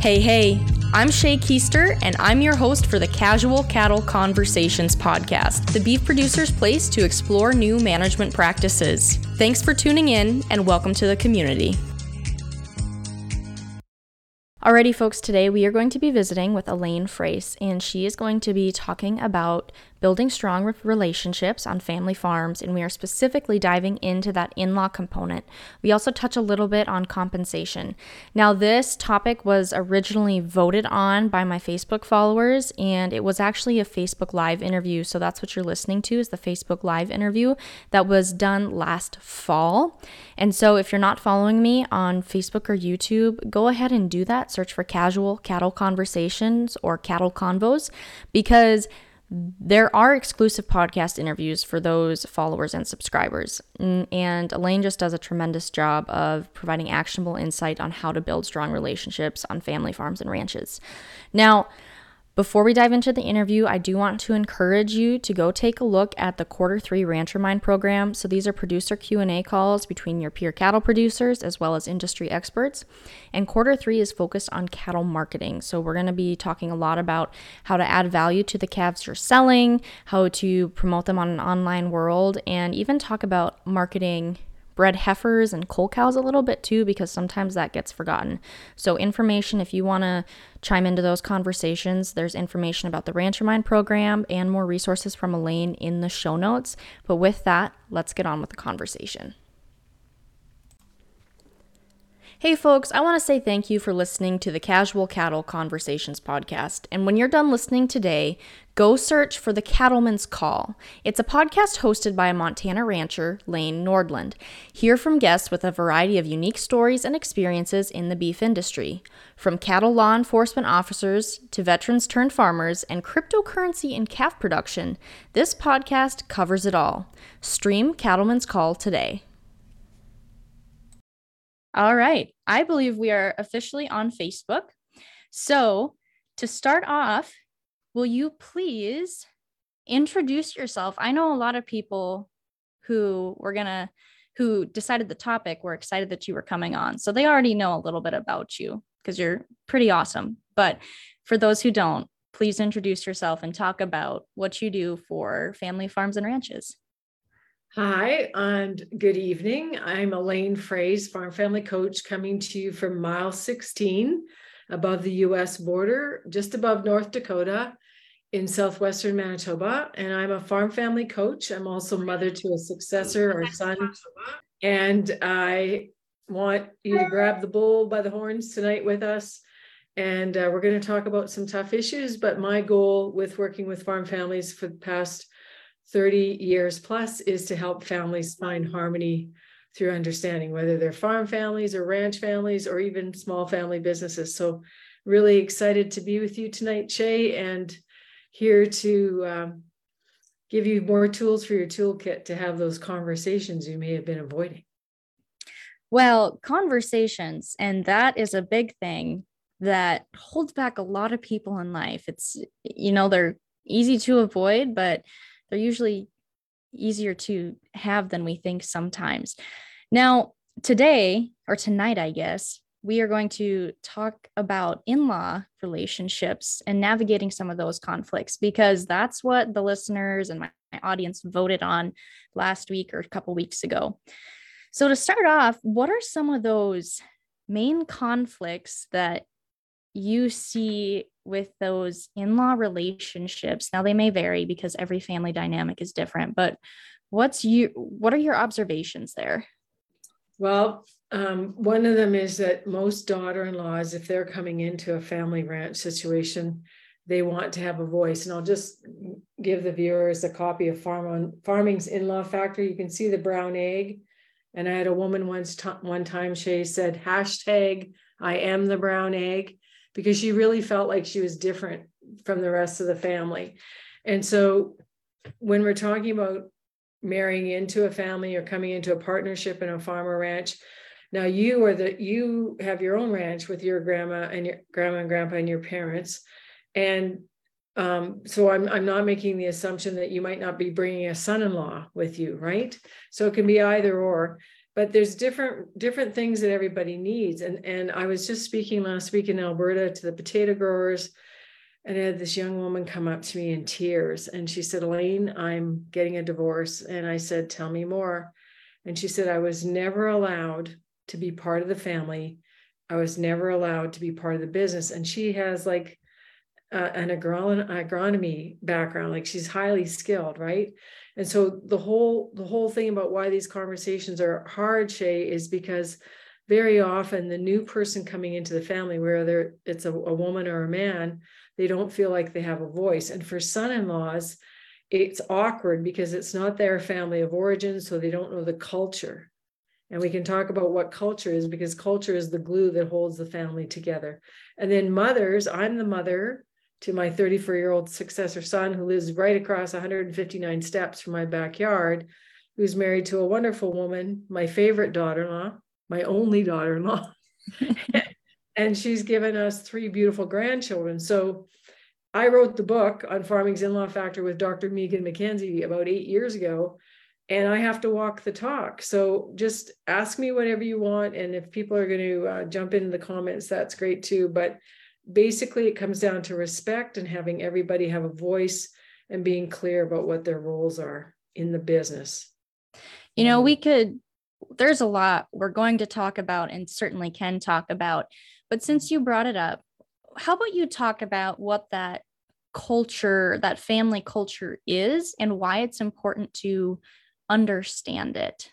Hey, hey, I'm Shaye Keister, and I'm your host for the Casual Cattle Conversations podcast, the beef producer's place to explore new management practices. Thanks for tuning in, and welcome to the community. Alrighty, folks, today we are going to be visiting with Elaine Froese, and she is going to be talking about building strong relationships on family farms, and we are specifically diving into that in law component. We also touch a little bit on compensation. Now, this topic was originally voted on by my Facebook followers, and it was actually a Facebook Live interview. So that's what you're listening to is the Facebook Live interview that was done last fall. And so if you're not following me on Facebook or YouTube, go ahead and do that. Search for casual cattle conversations or cattle convos because there are exclusive podcast interviews for those followers and subscribers. Mm, and Elaine just does a tremendous job of providing actionable insight on how to build strong relationships on family farms and ranches. Now, before we dive into the interview, I do want to encourage you to go take a look at the quarter 3 RancherMind program. So these are producer Q&A calls between your peer cattle producers as well as industry experts. And quarter 3 is focused on cattle marketing. So we're going to be talking a lot about how to add value to the calves you're selling, how to promote them on an online world, and even talk about marketing bred heifers and cull cows a little bit too, because sometimes that gets forgotten. So, information, if you want to chime into those conversations, there's information about the RancherMind program and more resources from Elaine in the show notes. But with that, let's get on with the conversation. Hey, folks, I want to say thank you for listening to the Casual Cattle Conversations podcast. And when you're done listening today, go search for The Cattleman's Call. It's a podcast hosted by a Montana rancher, Lane Nordlund. Hear from guests with a variety of unique stories and experiences in the beef industry. From cattle law enforcement officers to veterans turned farmers and cryptocurrency and calf production, this podcast covers it all. Stream Cattleman's Call today. All right. I believe we are officially on Facebook. So, to start off, will you please introduce yourself? I know a lot of people who were going to who decided the topic were excited that you were coming on. So they already know a little bit about you because you're pretty awesome. But for those who don't, please introduce yourself and talk about what you do for family farms and ranches. Hi, and good evening. I'm Elaine Froese, farm family coach, coming to you from mile 16 above the US border, just above North Dakota in southwestern Manitoba. And I'm a farm family coach. I'm also mother to a successor or son. And I want you to grab the bull by the horns tonight with us. And uh, we're going to talk about some tough issues. But my goal with working with farm families for the past 30 years plus is to help families find harmony through understanding whether they're farm families or ranch families or even small family businesses. So, really excited to be with you tonight, Shaye, and here to um, give you more tools for your toolkit to have those conversations you may have been avoiding. Well, conversations, and that is a big thing that holds back a lot of people in life. It's, you know, they're easy to avoid, but they're usually easier to have than we think sometimes. Now, today or tonight, I guess, we are going to talk about in law relationships and navigating some of those conflicts because that's what the listeners and my, my audience voted on last week or a couple weeks ago. So, to start off, what are some of those main conflicts that you see with those in-law relationships now they may vary because every family dynamic is different but what's you what are your observations there? Well um, one of them is that most daughter-in-laws if they're coming into a family ranch situation they want to have a voice. And i'll just give the viewers a copy of farm on farming's in-law factor. You can see the brown egg. And i had a woman once t- one time she said hashtag i am the brown egg because she really felt like she was different from the rest of the family. And so when we're talking about marrying into a family or coming into a partnership in a farm or ranch, now you are the you have your own ranch with your grandma and your grandma and grandpa and your parents. And um, so I'm, I'm not making the assumption that you might not be bringing a son-in-law with you, right? So it can be either or. But there's different different things that everybody needs and and i was just speaking last week in alberta to the potato growers and I had this young woman come up to me in tears and she said, Elaine, I'm getting a divorce. And I said, Tell me more. And she said, I was never allowed to be part of the family. I was never allowed to be part of the business. And she has like uh, an agron- agronomy background, like she's highly skilled, right? And so the whole the whole thing about why these conversations are hard, Shaye, is because very often the new person coming into the family, whether it's a, a woman or a man, they don't feel like they have a voice. And for son in laws, it's awkward because it's not their family of origin, so they don't know the culture. And we can talk about what culture is because culture is the glue that holds the family together. And then mothers, I'm the mother to my 34 year old successor son who lives right across 159 steps from my backyard, who's married to a wonderful woman, my favorite daughter in law, my only daughter in law. and she's given us three beautiful grandchildren. So I wrote the book on farming's in-law factor with Dr. Megan McKenzie about eight years ago, and I have to walk the talk. So just ask me whatever you want, and if people are going to uh, jump into the comments, that's great too. But basically, it comes down to respect and having everybody have a voice and being clear about what their roles are in the business. You know, um, we could. There's a lot we're going to talk about, and certainly can talk about but since you brought it up, how about you talk about what that culture, that family culture is, and why it's important to understand it?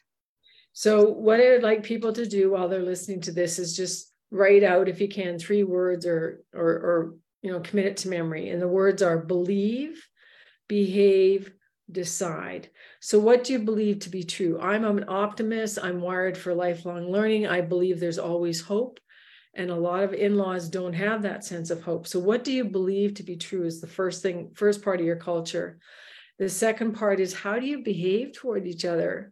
So, what I would like people to do while they're listening to this is just write out, if you can, three words or or, or you know, commit it to memory. And the words are believe, behave, decide. So, what do you believe to be true? I'm, I'm an optimist. I'm wired for lifelong learning. I believe there's always hope. And a lot of in laws don't have that sense of hope. So, what do you believe to be true is the first thing, first part of your culture. The second part is how do you behave toward each other?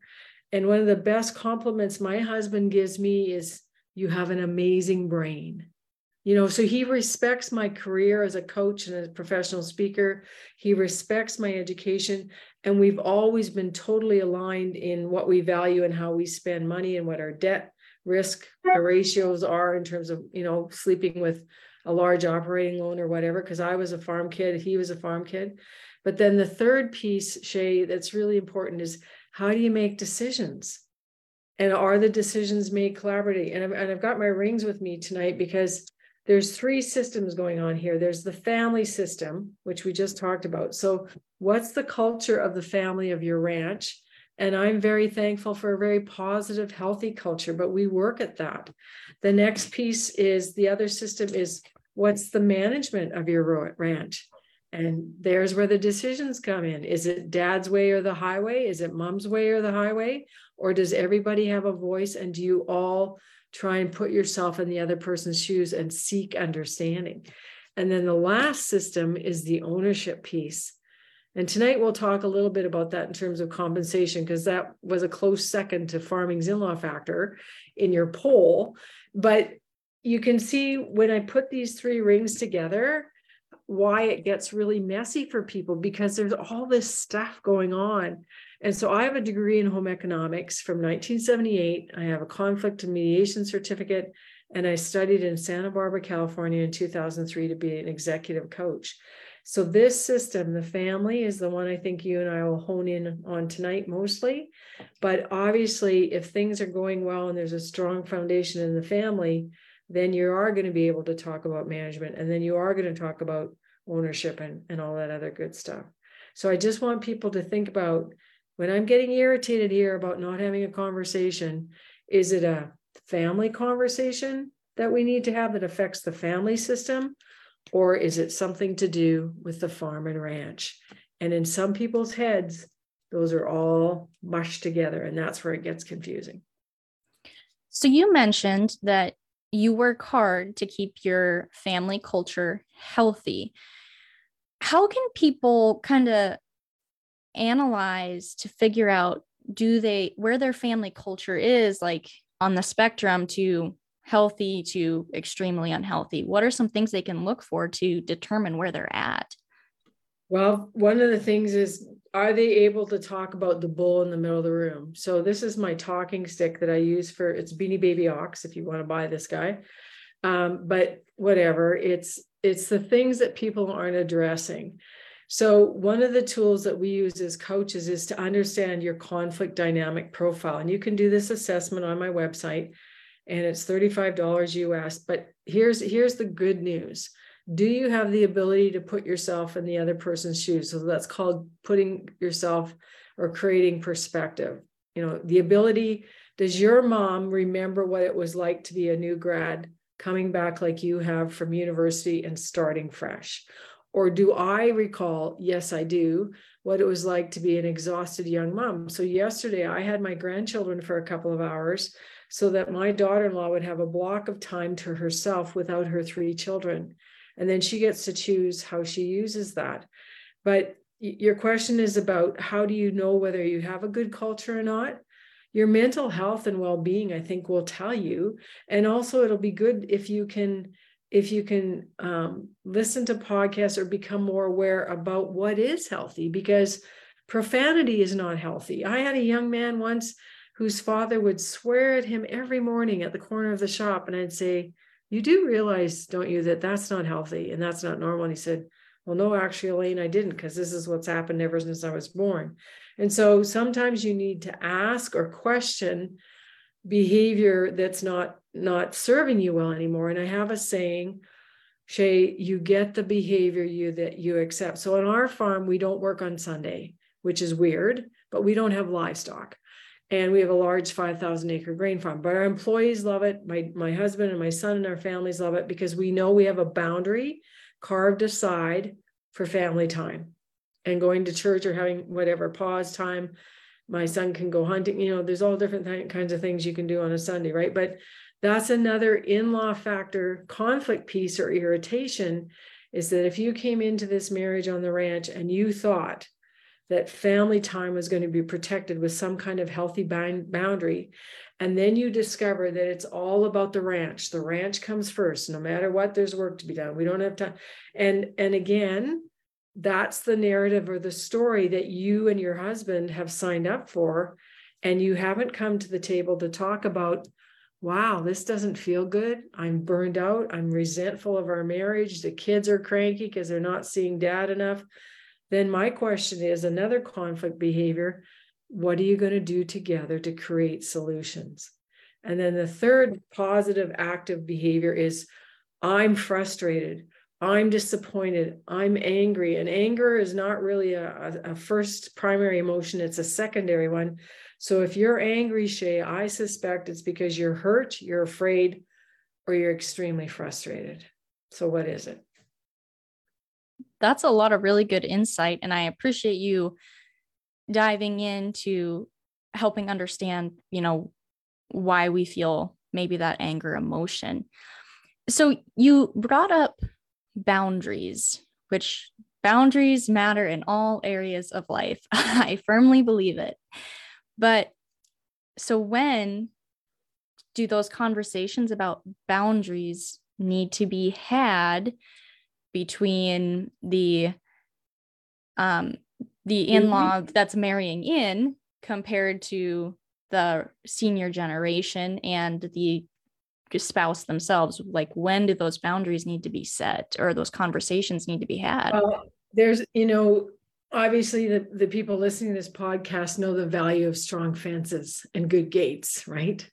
And one of the best compliments my husband gives me is, You have an amazing brain. You know, so he respects my career as a coach and a professional speaker. He respects my education. And we've always been totally aligned in what we value and how we spend money and what our debt risk ratios are in terms of you know sleeping with a large operating loan or whatever because i was a farm kid he was a farm kid but then the third piece shaye that's really important is how do you make decisions and are the decisions made collaboratively and I've, and I've got my rings with me tonight because there's three systems going on here there's the family system which we just talked about so what's the culture of the family of your ranch and I'm very thankful for a very positive, healthy culture, but we work at that. The next piece is the other system is what's the management of your ranch? And there's where the decisions come in. Is it dad's way or the highway? Is it mom's way or the highway? Or does everybody have a voice? And do you all try and put yourself in the other person's shoes and seek understanding? And then the last system is the ownership piece. And tonight we'll talk a little bit about that in terms of compensation, because that was a close second to farming's in law factor in your poll. But you can see when I put these three rings together, why it gets really messy for people because there's all this stuff going on. And so I have a degree in home economics from 1978. I have a conflict and mediation certificate, and I studied in Santa Barbara, California in 2003 to be an executive coach. So this system, the family, is the one I think you and I will hone in on tonight mostly. But obviously, if things are going well and there's a strong foundation in the family, then you are going to be able to talk about management and then you are going to talk about ownership and, and all that other good stuff. So I just want people to think about when I'm getting irritated here about not having a conversation, is it a family conversation that we need to have that affects the family system? Or is it something to do with the farm and ranch? And in some people's heads, those are all mushed together, and that's where it gets confusing. So, you mentioned that you work hard to keep your family culture healthy. How can people kind of analyze to figure out do they where their family culture is like on the spectrum to healthy to extremely unhealthy? What are some things they can look for to determine where they're at? Well, one of the things is are they able to talk about the bull in the middle of the room? So this is my talking stick that I use for it's Beanie Baby Ox if you want to buy this guy. Um, but whatever, it's it's the things that people aren't addressing. So one of the tools that we use as coaches is to understand your conflict dynamic profile. And you can do this assessment on my website and it's $35 US. But here's here's the good news. Do you have the ability to put yourself in the other person's shoes? So that's called putting yourself or creating perspective. You know, the ability, does your mom remember what it was like to be a new grad coming back like you have from university and starting fresh? Or do I recall, yes, I do, what it was like to be an exhausted young mom? So, yesterday I had my grandchildren for a couple of hours so that my daughter in law would have a block of time to herself without her three children. And then she gets to choose how she uses that. But your question is about how do you know whether you have a good culture or not? Your mental health and well-being, I think, will tell you. And also, it'll be good if you can if you can um, listen to podcasts or become more aware about what is healthy because profanity is not healthy. I had a young man once whose father would swear at him every morning at the corner of the shop. And I'd say, You do realize, don't you, that that's not healthy and that's not normal? And he said, Well, no, actually, Elaine, I didn't, because this is what's happened ever since I was born. And so sometimes you need to ask or question behavior that's not not serving you well anymore. And I have a saying, Shaye, you get the behavior you that you accept. So on our farm, we don't work on Sunday, which is weird, but we don't have livestock and we have a large 5000 acre grain farm but our employees love it. My my husband and my son and our families love it because we know we have a boundary carved aside for family time and going to church or having whatever pause time. My son can go hunting you know there's all different th- kinds of things you can do on a sunday right? But that's another in-law factor conflict piece or irritation is that if you came into this marriage on the ranch and you thought that family time was going to be protected with some kind of healthy boundary. And then you discover that it's all about the ranch. The ranch comes first, no matter what, there's work to be done. We don't have time. And, and again, that's the narrative or the story that you and your husband have signed up for. And you haven't come to the table to talk about, wow, this doesn't feel good. I'm burned out. I'm resentful of our marriage. The kids are cranky because they're not seeing dad enough then my question is another conflict behavior what are you going to do together to create solutions? And then the third positive active behavior is I'm frustrated, I'm disappointed, I'm angry. And anger is not really a, a, first primary emotion, it's a secondary one. So if you're angry, Shaye, I suspect it's because you're hurt, you're afraid, or you're extremely frustrated. So what is it? That's a lot of really good insight. And I appreciate you diving into helping understand, you know, why we feel maybe that anger emotion. So you brought up boundaries, which boundaries matter in all areas of life. I firmly believe it. But so when do those conversations about boundaries need to be had between the um the in-law that's marrying in compared to the senior generation and the spouse themselves like when do those boundaries need to be set or those conversations need to be had? Well, there's you know obviously the, the people listening to this podcast know the value of strong fences and good gates right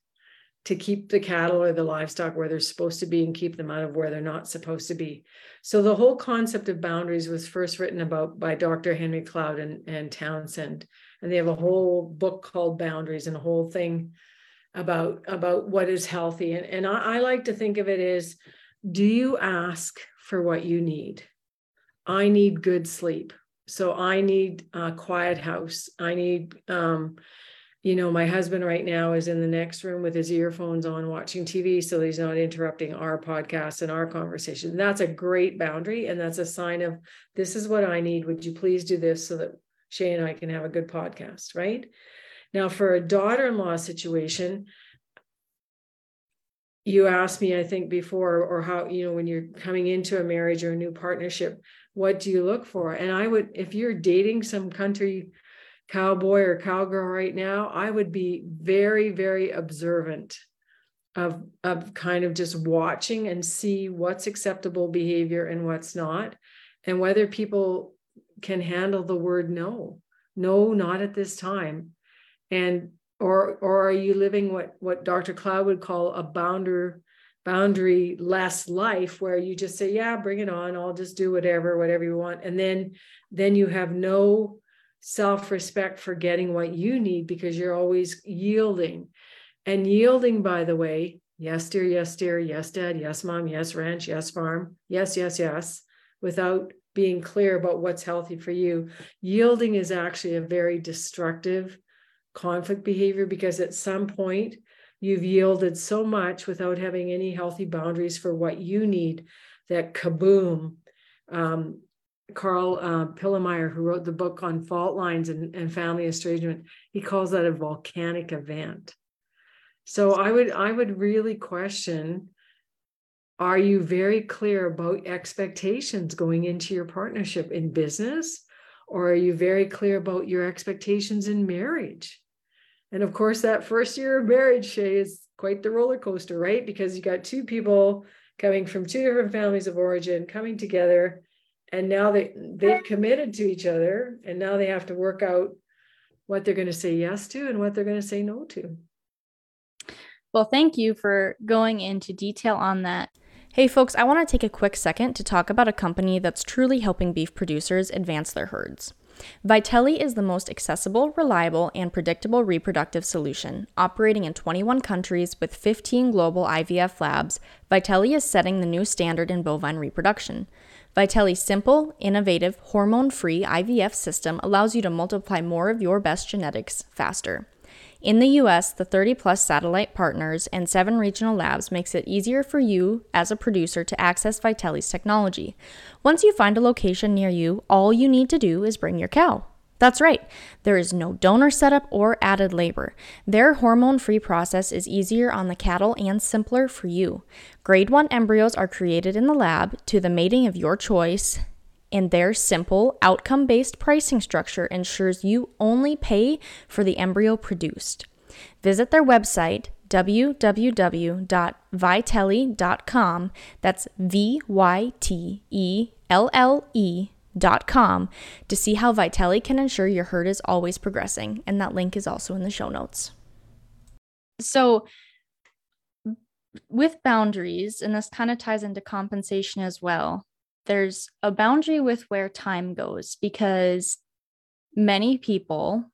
to keep the cattle or the livestock where they're supposed to be and keep them out of where they're not supposed to be. So the whole concept of boundaries was first written about by Dr. Henry Cloud and, and Townsend. And they have a whole book called Boundaries and a whole thing about, about what is healthy. And, and I, I like to think of it as do you ask for what you need? I need good sleep. So I need a quiet house. I need um, you know, my husband right now is in the next room with his earphones on watching TV so he's not interrupting our podcast and our conversation. That's a great boundary. And that's a sign of this is what I need. Would you please do this so that Shaye and I can have a good podcast? Right. Now, for a daughter in law situation, you asked me, I think, before, or how, you know, when you're coming into a marriage or a new partnership, what do you look for? And I would, if you're dating some country cowboy or cowgirl right now, I would be very, very observant of, of kind of just watching and see what's acceptable behavior and what's not, and whether people can handle the word no. No, not at this time. And or or are you living what what Dr. Cloud would call a boundary boundary less life where you just say yeah bring it on I'll just do whatever whatever you want and then then you have no self-respect for getting what you need because you're always yielding. And yielding by the way yes dear yes dear yes dad yes mom yes ranch yes farm yes yes yes without being clear about what's healthy for you. Yielding is actually a very destructive conflict behavior because at some point you've yielded so much without having any healthy boundaries for what you need that kaboom um, Karl uh, Pillemer, who wrote the book on fault lines and, and family estrangement, he calls that a volcanic event. So I would I would really question are you very clear about expectations going into your partnership in business or are you very clear about your expectations in marriage and of course, that first year of marriage, Shaye, is quite the roller coaster, right? Because you got two people coming from two different families of origin coming together, and now they they've committed to each other, and now they have to work out what they're going to say yes to and what they're going to say no to. Well, thank you for going into detail on that. Hey, folks, I want to take a quick second to talk about a company that's truly helping beef producers advance their herds. Vytelle is the most accessible, reliable, and predictable reproductive solution. Operating in 21 countries with 15 global IVF labs, Vytelle is setting the new standard in bovine reproduction. Vytelle's simple, innovative, hormone free IVF system allows you to multiply more of your best genetics faster. In the US, the 30 plus satellite partners and 7 regional labs makes it easier for you as a producer to access Vytelle's technology. Once you find a location near you, all you need to do is bring your cow. That's right, there is no donor setup or added labor. Their hormone free process is easier on the cattle and simpler for you. Grade 1 embryos are created in the lab to the mating of your choice, and their simple, outcome based pricing structure ensures you only pay for the embryo produced. Visit their website, www.vytelle.com. That's V Y T E L L E.com to see how Vytelle can ensure your herd is always progressing. And that link is also in the show notes. So, with boundaries, and this kind of ties into compensation as well, there's a boundary with where time goes because many people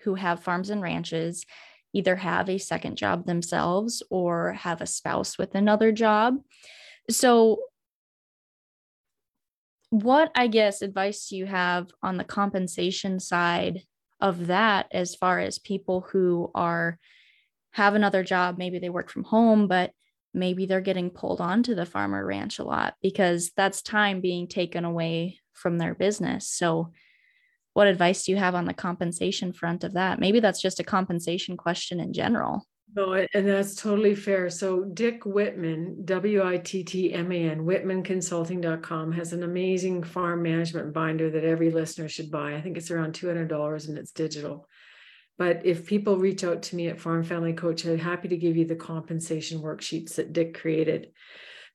who have farms and ranches either have a second job themselves or have a spouse with another job. So, what I guess advice do you have on the compensation side of that as far as people who are have another job, maybe they work from home, but maybe they're getting pulled onto the farmer ranch a lot because that's time being taken away from their business. So, what advice do you have on the compensation front of that? Maybe that's just a compensation question in general. No, and that's totally fair. So Dick Whitman, Wittman, WittmanConsulting.com has an amazing farm management binder that every listener should buy. I think it's around $200 and it's digital. But if people reach out to me at Farm Family Coach, I'm happy to give you the compensation worksheets that Dick created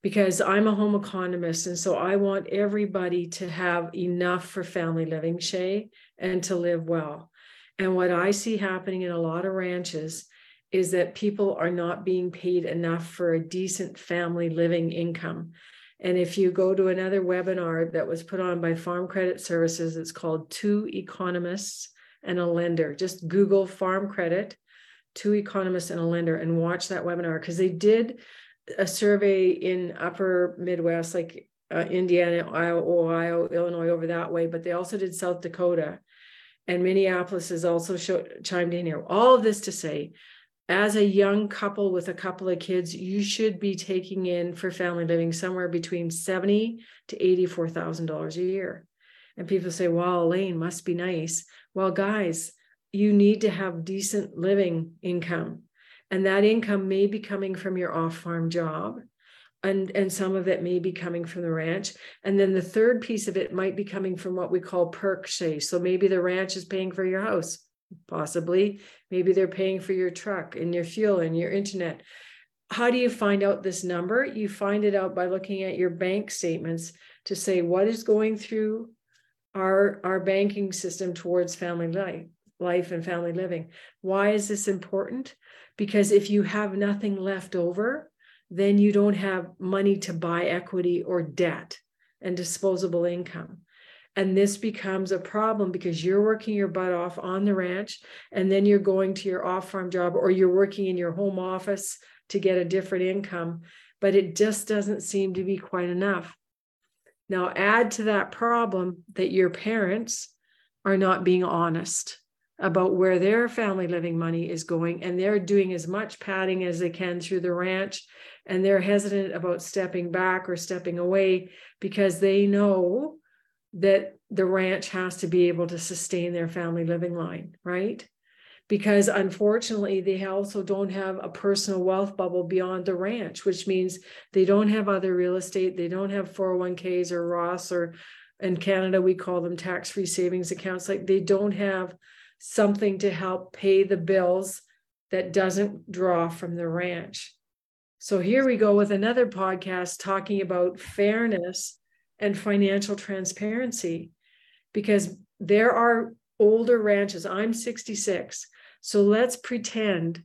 because I'm a home economist. And so I want everybody to have enough for family living, Shaye, and to live well. And what I see happening in a lot of ranches is that people are not being paid enough for a decent family living income. And if you go to another webinar that was put on by Farm Credit Services, it's called Two Economists and a lender. Just Google farm credit, two economists and a lender, and watch that webinar because they did a survey in upper Midwest, like uh, Indiana, Ohio, Illinois, over that way, but they also did South Dakota. And Minneapolis is also show, chimed in here. All of this to say, as a young couple with a couple of kids, you should be taking in for family living somewhere between seventy to eighty-four thousand dollars a year. And people say, "Wow, Elaine must be nice." Well, guys, you need to have decent living income And that income may be coming from your off farm job. And, and some of it may be coming from the ranch. And then the third piece of it might be coming from what we call perk purchase. So maybe the ranch is paying for your house, possibly. Maybe they're paying for your truck and your fuel and your internet. How do you find out this number? You find it out by looking at your bank statements to say what is going through our, our banking system towards family life, life and family living. Why is this important? Because if you have nothing left over, then you don't have money to buy equity or debt and disposable income. And this becomes a problem because you're working your butt off on the ranch and then you're going to your off farm job or you're working in your home office to get a different income. But it just doesn't seem to be quite enough. Now, add to that problem that your parents are not being honest about where their family living money is going, and they're doing as much padding as they can through the ranch, and they're hesitant about stepping back or stepping away because they know that the ranch has to be able to sustain their family living line, right? because unfortunately they also don't have a personal wealth bubble beyond the ranch which means they don't have other real estate they don't have 401ks or Roths or in canada we call them tax-free savings accounts like they don't have something to help pay the bills that doesn't draw from the ranch so here we go with another podcast talking about fairness and financial transparency because there are older ranches i'm 66 so let's pretend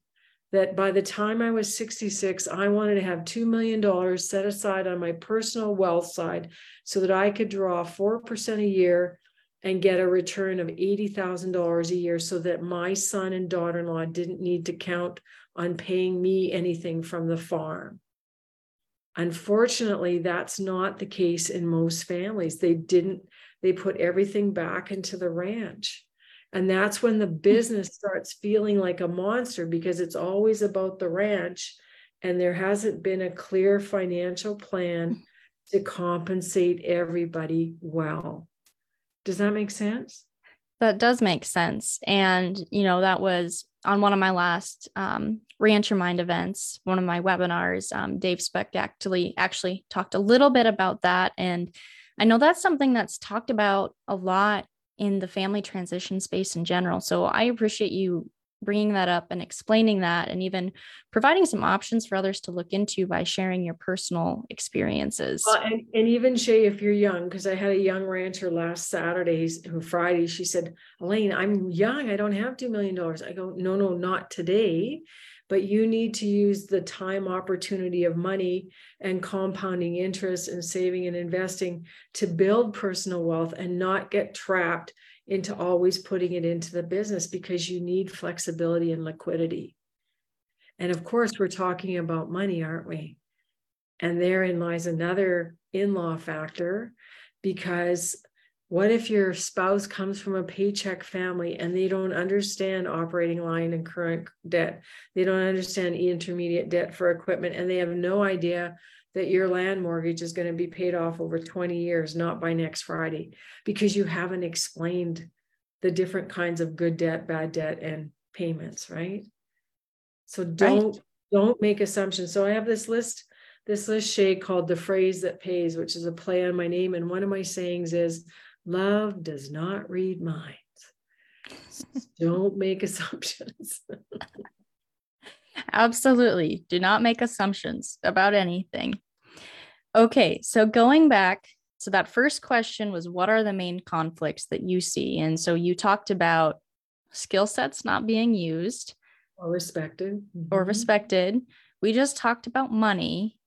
that by the time I was 66, I wanted to have $2 million set aside on my personal wealth side so that I could draw 4% a year and get a return of $80,000 a year so that my son and daughter in law didn't need to count on paying me anything from the farm. Unfortunately, that's not the case in most families. They didn't, they put everything back into the ranch. And that's when the hmm. business starts feeling like a monster because it's always about the ranch and there hasn't been a clear financial plan hmm. to compensate everybody well. Does that make sense? That does make sense. And, you know, that was on one of my last um, RancherMind events, one of my webinars. Um, Dave Speck actually, actually talked a little bit about that. And I know that's something that's talked about a lot in the family transition space in general. So I appreciate you bringing that up and explaining that and even providing some options for others to look into by sharing your personal experiences. Well, and, and even Shaye, if you're young, because I had a young rancher last Saturday or Friday, she said, Elaine, I'm young. I don't have $2 million. I go, no, no, not today but you need to use the time opportunity of money and compounding interest and saving and investing to build personal wealth and not get trapped into always putting it into the business because you need flexibility and liquidity. And of course, we're talking about money, aren't we? And therein lies another in law factor because what if your spouse comes from a paycheck family and they don't understand operating line and current debt? They don't understand intermediate debt for equipment and they have no idea that your land mortgage is going to be paid off over 20 years, not by next Friday, because you haven't explained the different kinds of good debt, bad debt, and payments, right? So don't right. don't make assumptions. So I have this list, this list Shaye called the phrase that pays, which is a play on my name. And one of my sayings is Love does not read minds. Don't make assumptions. Absolutely. Do not make assumptions about anything. Okay, so going back, so that first question was what are the main conflicts that you see? And so you talked about skill sets not being used or respected. Or mm-hmm. respected. We just talked about money.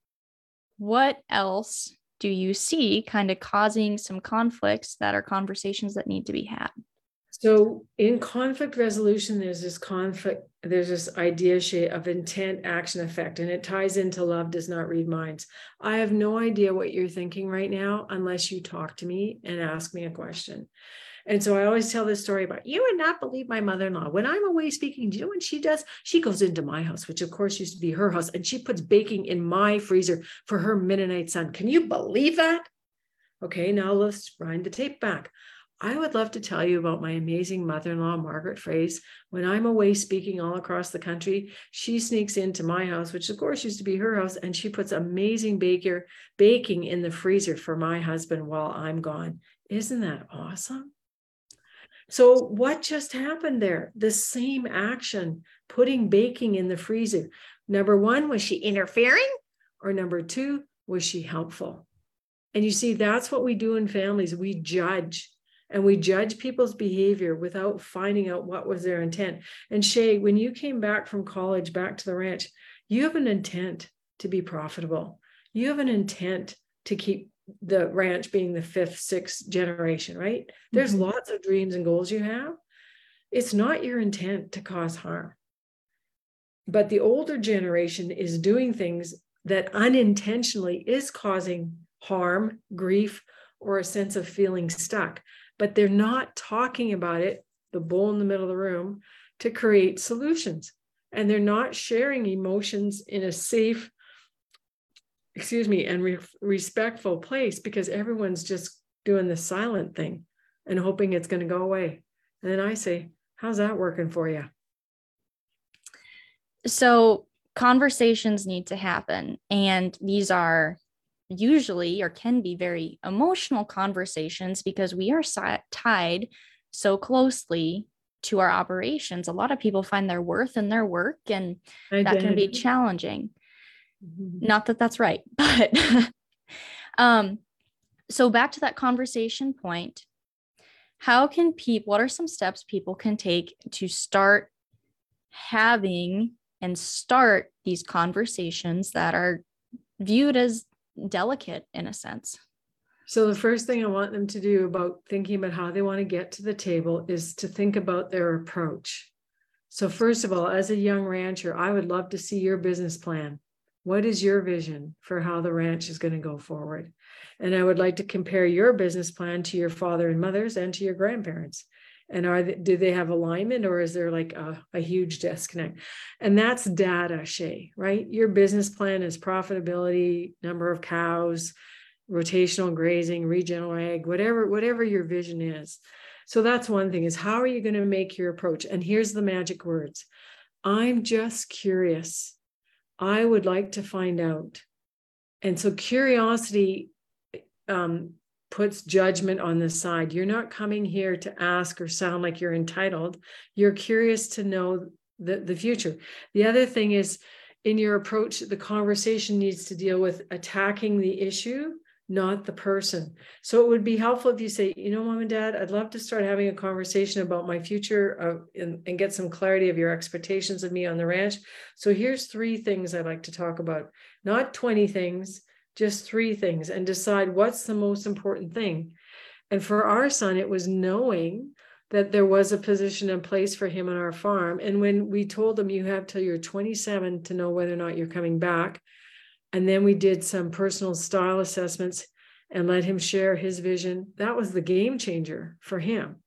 What else do you see kind of causing some conflicts that are conversations that need to be had? So in conflict resolution, there's this conflict, there's this idea of intent, action, effect, and it ties into love does not read minds. I have no idea what you're thinking right now unless you talk to me and ask me a question. And so I always tell this story about you would not believe my mother in law. When I'm away speaking, do you know what she does? She goes into my house, which of course used to be her house, and she puts baking in my freezer for her Mennonite son. Can you believe that? Okay, now let's wind the tape back. I would love to tell you about my amazing mother in law, Margaret Froese. When I'm away speaking all across the country, she sneaks into my house, which of course used to be her house, and she puts amazing baker baking in the freezer for my husband while I'm gone. Isn't that awesome? So, what just happened there? The same action, putting baking in the freezer. Number one, was she interfering? Or number two, was she helpful? And you see, that's what we do in families. We judge and we judge people's behavior without finding out what was their intent. And Shaye, when you came back from college back to the ranch, you have an intent to be profitable. You have an intent to keep the ranch being the fifth, sixth generation, right? There's mm-hmm. lots of dreams and goals you have. It's not your intent to cause harm. But the older generation is doing things that unintentionally is causing harm, grief, or a sense of feeling stuck but they're not talking about it, the bull in the middle of the room, to create solutions. And they're not sharing emotions in a safe, excuse me, and re- respectful place because everyone's just doing the silent thing and hoping it's going to go away. And then I say, How's that working for you? So, conversations need to happen. And these are usually or can be very emotional conversations because we are tied so closely to our operations. A lot of people find their worth in their work, and that can be challenging. Mm-hmm. Not that that's right, but um, so back to that conversation point. How can people, what are some steps people can take to start having and start these conversations that are viewed as delicate in a sense. So, the first thing I want them to do about thinking about how they want to get to the table is to think about their approach. So, first of all, as a young rancher, I would love to see your business plan. What is your vision for how the ranch is going to go forward? And I would like to compare your business plan to your father and mother's and to your grandparents and are they, do they have alignment or is there like a, a huge disconnect? And that's data shaye right? Your business plan is profitability number of cows rotational grazing regional ag whatever whatever your vision is. So that's one thing is how are you going to make your approach? And here's the magic words. I'm just curious. I would like to find out. And so curiosity um, puts judgment on the side. You're not coming here to ask or sound like you're entitled. You're curious to know the, the future. The other thing is in your approach, the conversation needs to deal with attacking the issue, not the person. So it would be helpful if you say, you know, mom and dad, I'd love to start having a conversation about my future uh, and, and get some clarity of your expectations of me on the ranch. So here's three things I'd like to talk about, not 20 things just three things and decide what's the most important thing. And for our son, it was knowing that there was a position and place for him on our farm. And when we told him, you have till you're 27 to know whether or not you're coming back. And then we did some personal style assessments and let him share his vision. That was the game changer for him.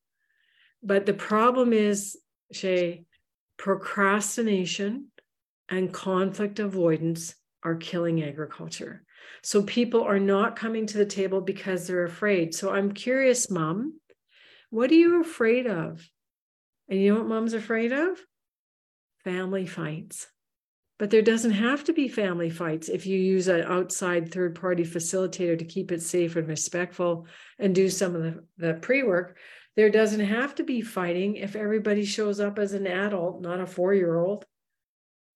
But the problem is, Shaye, procrastination and conflict avoidance are killing agriculture. So people are not coming to the table because they're afraid. So I'm curious, mom, what are you afraid of? And you know what mom's afraid of? Family fights. But there doesn't have to be family fights if you use an outside third party facilitator to keep it safe and respectful and do some of the, the pre work. There doesn't have to be fighting if everybody shows up as an adult, not a four year old,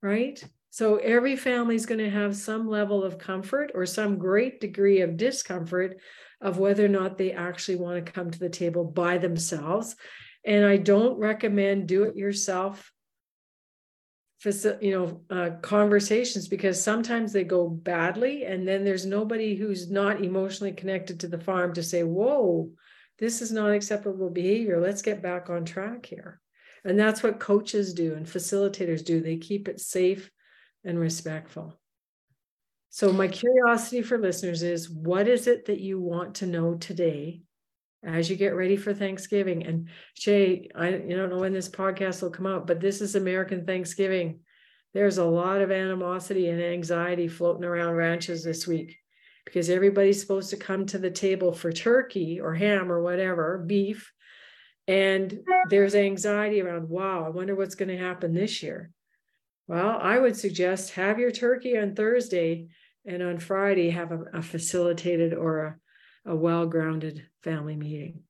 right? So every family is going to have some level of comfort or some great degree of discomfort of whether or not they actually want to come to the table by themselves. And I don't recommend do it yourself you know uh, conversations because sometimes they go badly and then there's nobody who's not emotionally connected to the farm to say whoa this is not acceptable behavior. Let's get back on track here. And that's what coaches do and facilitators do. They keep it safe and respectful. So, my curiosity for listeners is what is it that you want to know today as you get ready for Thanksgiving? And Shaye, I you don't know when this podcast will come out, but this is American Thanksgiving. There's a lot of animosity and anxiety floating around ranches this week. because everybody's supposed to come to the table for turkey or ham or whatever, beef. And there's anxiety around, wow, I wonder what's going to happen this year. Well, I would suggest have your turkey on Thursday and on Friday have a, a facilitated or a, a well grounded family meeting.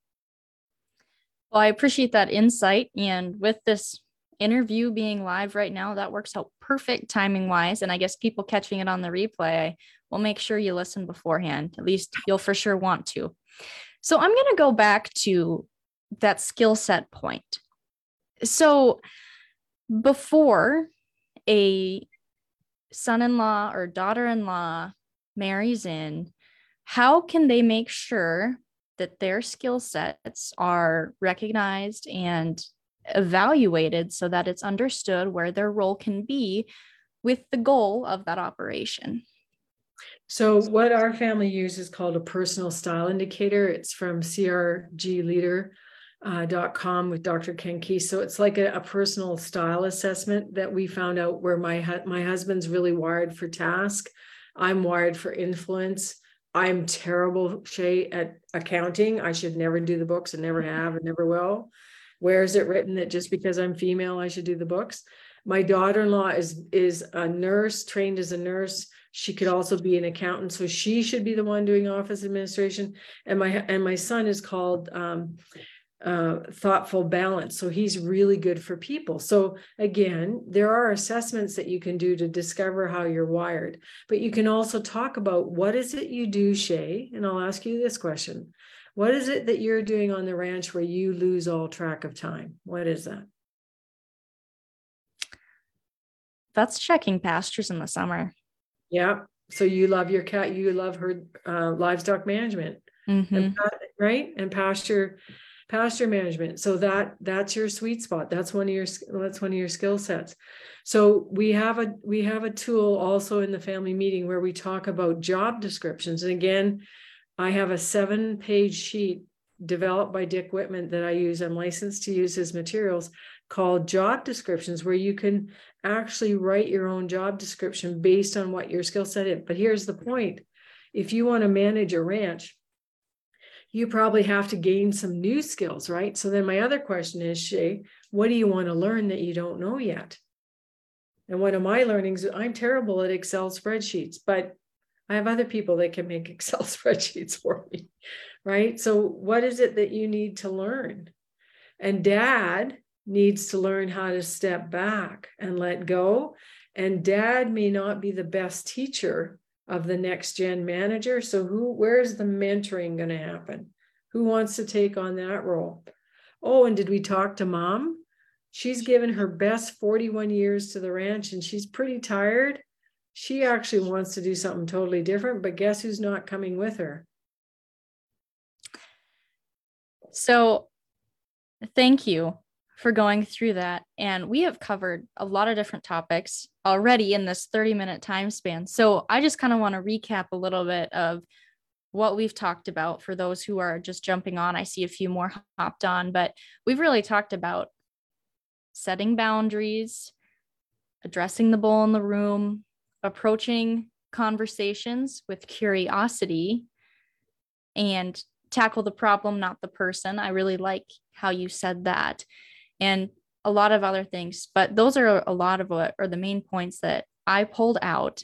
Well, I appreciate that insight. And with this interview being live right now, that works out perfect timing wise. And I guess people catching it on the replay will make sure you listen beforehand. At least you'll for sure want to. So I'm going to go back to that skill set point. So before a son in law or daughter in law marries in, how can they make sure that their skill sets are recognized and evaluated so that it's understood where their role can be with the goal of that operation. So, what our family uses is called a personal style indicator. It's from crgleader.com uh, with Dr. Ken Keis. So, it's like a, a, personal style assessment that we found out where my, my husband's really wired for task. I'm wired for influence. I'm terrible, Shaye, at accounting. I should never do the books and never have and never will. Where is it written that just because I'm female, I should do the books? My daughter-in-law is is a nurse, trained as a nurse. She could also be an accountant, so she should be the one doing office administration. And my and my son is called um, uh, thoughtful balance. So he's really good for people. So again, there are assessments that you can do to discover how you're wired, but you can also talk about what is it you do, Shaye? And I'll ask you this question. What is it that you're doing on the ranch where you lose all track of time? What is that? That's checking pastures in the summer. Yeah. So you love your cat, you love her uh, livestock management, mm-hmm. and, right? And pasture pasture management. So that that's your sweet spot. That's one of your that's one of your skill sets. So we have a we have a tool also in the family meeting where we talk about job descriptions. And again i have a seven page sheet developed by Dick Wittman that i use i'm licensed to use his materials called job descriptions where you can actually write your own job description based on what your skill set is. But here's the point. If you want to manage a ranch you probably have to gain some new skills, right? So then my other question is, Shaye, what do you want to learn that you don't know yet? And one of my learnings, I'm terrible at Excel spreadsheets, but I have other people that can make Excel spreadsheets for me, right? So what is it that you need to learn? And dad needs to learn how to step back and let go. And dad may not be the best teacher of the next gen manager. So who where's the mentoring going to happen? Who wants to take on that role? Oh, and did we talk to mom? She's given her best 41 years to the ranch and she's pretty tired. She actually wants to do something totally different, but guess who's not coming with her? So, thank you for going through that. And we have covered a lot of different topics already in this 30 minute time span. So I just kind of want to recap a little bit of what we've talked about for those who are just jumping on. I see a few more hopped on, but we've really talked about setting boundaries, addressing the bull in the room, approaching conversations with curiosity, and tackle the problem, not the person. I really like how you said that and a lot of other things. But those are a lot of what are the main points that I pulled out.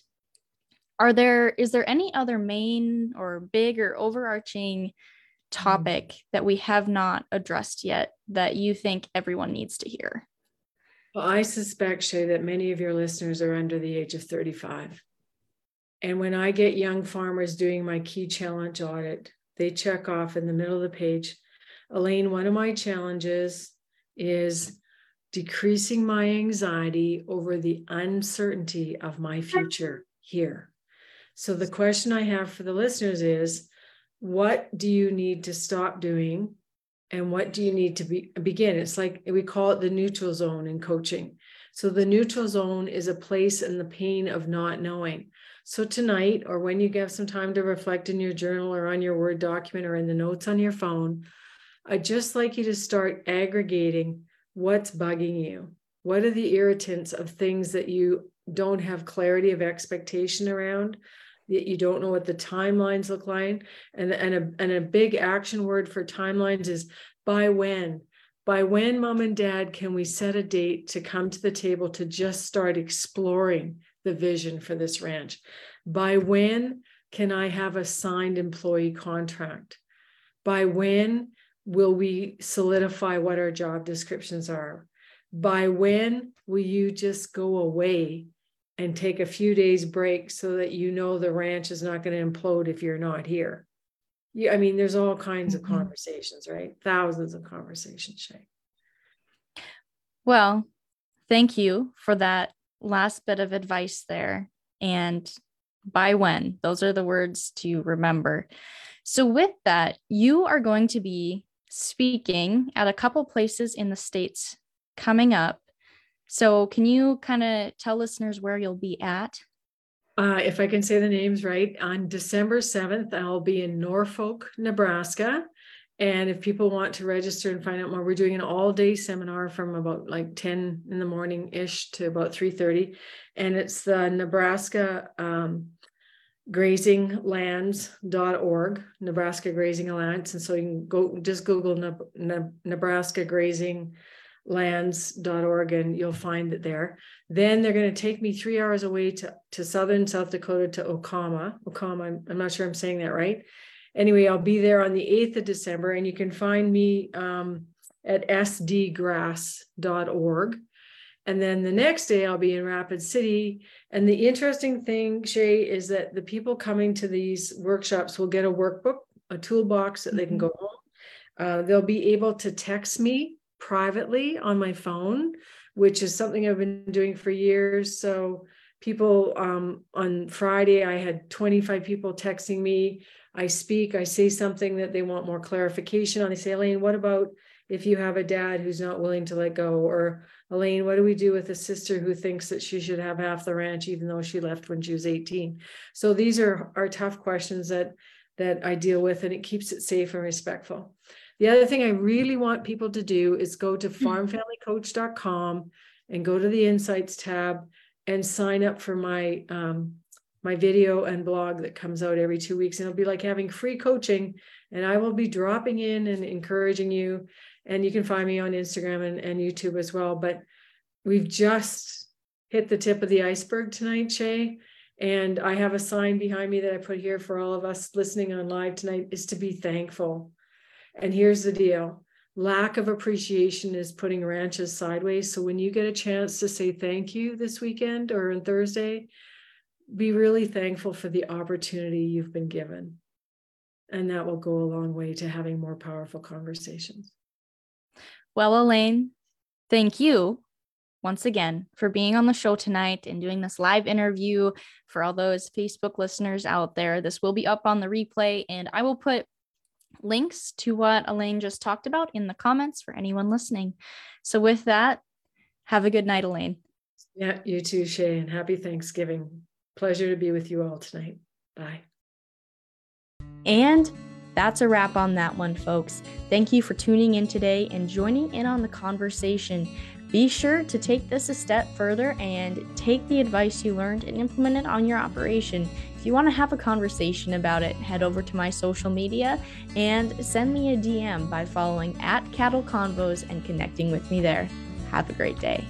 Are there is there any other main or big or overarching topic that we have not addressed yet that you think everyone needs to hear? Well, I suspect, Shaye, that many of your listeners are under the age of 35. And when I get young farmers doing my key challenge audit, they check off in the middle of the page Elaine, one of my challenges is decreasing my anxiety over the uncertainty of my future here. So, the question I have for the listeners is what do you need to stop doing? And what do you need to be, begin? It's like we call it the neutral zone in coaching. So, the neutral zone is a place in the pain of not knowing. So, tonight, or when you have some time to reflect in your journal or on your Word document or in the notes on your phone, I'd just like you to start aggregating what's bugging you. What are the irritants of things that you don't have clarity of expectation around? that you don't know what the timelines look like. And, and, a, and a big action word for timelines is by when. By when, mom and dad, can we set a date to come to the table to just start exploring the vision for this ranch? By when can I have a signed employee contract? By when will we solidify what our job descriptions are? By when will you just go away and take a few days break so that you know the ranch is not going to implode if you're not here? Yeah, I mean, there's all kinds mm-hmm. of conversations, right? Thousands of conversations, Shaye. Well, thank you for that last bit of advice there. And by when, those are the words to remember. So, with that, you are going to be speaking at a couple places in the States coming up. So, can you kind of tell listeners where you'll be at? Uh, if I can say the names right, on December 7th, I'll be in Norfolk, Nebraska. And if people want to register and find out more, we're doing an all-day seminar from about like 10 in the morning ish to about 3:30. And it's the Nebraska um, grazinglands.org, Nebraska Grazing Alliance. And so you can go just Google ne- ne- Nebraska Grazing lands.org and you'll find it there. Then they're going to take me three hours away to, to southern South Dakota to Oacoma. Oacoma, I'm, I'm not sure I'm saying that right. Anyway, I'll be there on the 8th of December and you can find me um, at sdgrass.org. And then the next day I'll be in Rapid City. And the interesting thing, Shaye, is that the people coming to these workshops will get a workbook, a toolbox that mm-hmm. they can mm-hmm. go home. Uh, they'll be able to text me privately on my phone, which is something I've been doing for years. So people um, on Friday, I had 25 people texting me. I speak, I say something that they want more clarification on. They say, Elaine, what about if you have a dad who's not willing to let go? Or Elaine, what do we do with a sister who thinks that she should have half the ranch even though she left when she was 18? So these are, are tough questions that that I deal with and it keeps it safe and respectful. The other thing I really want people to do is go to hmm. farmfamilycoach.com and go to the insights tab and sign up for my um, my video and blog that comes out every two weeks. And it'll be like having free coaching. And I will be dropping in and encouraging you. And you can find me on Instagram and, and YouTube as well. But we've just hit the tip of the iceberg tonight, Shaye. And I have a sign behind me that I put here for all of us listening on live tonight is to be thankful. And here's the deal lack of appreciation is putting ranches sideways. So when you get a chance to say thank you this weekend or on Thursday, be really thankful for the opportunity you've been given. And that will go a long way to having more powerful conversations. Well, Elaine, thank you once again for being on the show tonight and doing this live interview for all those Facebook listeners out there. This will be up on the replay, and I will put links to what Elaine just talked about in the comments for anyone listening. So, with that, have a good night, Elaine. Yeah, you too, Shaye, and happy Thanksgiving. Pleasure to be with you all tonight. Bye. And that's a wrap on that one, folks. Thank you for tuning in today and joining in on the conversation. Be sure to take this a step further and take the advice you learned and implement it on your operation. If you want to have a conversation about it, head over to my social media and send me a DM by following at Cattle Convos and connecting with me there. Have a great day.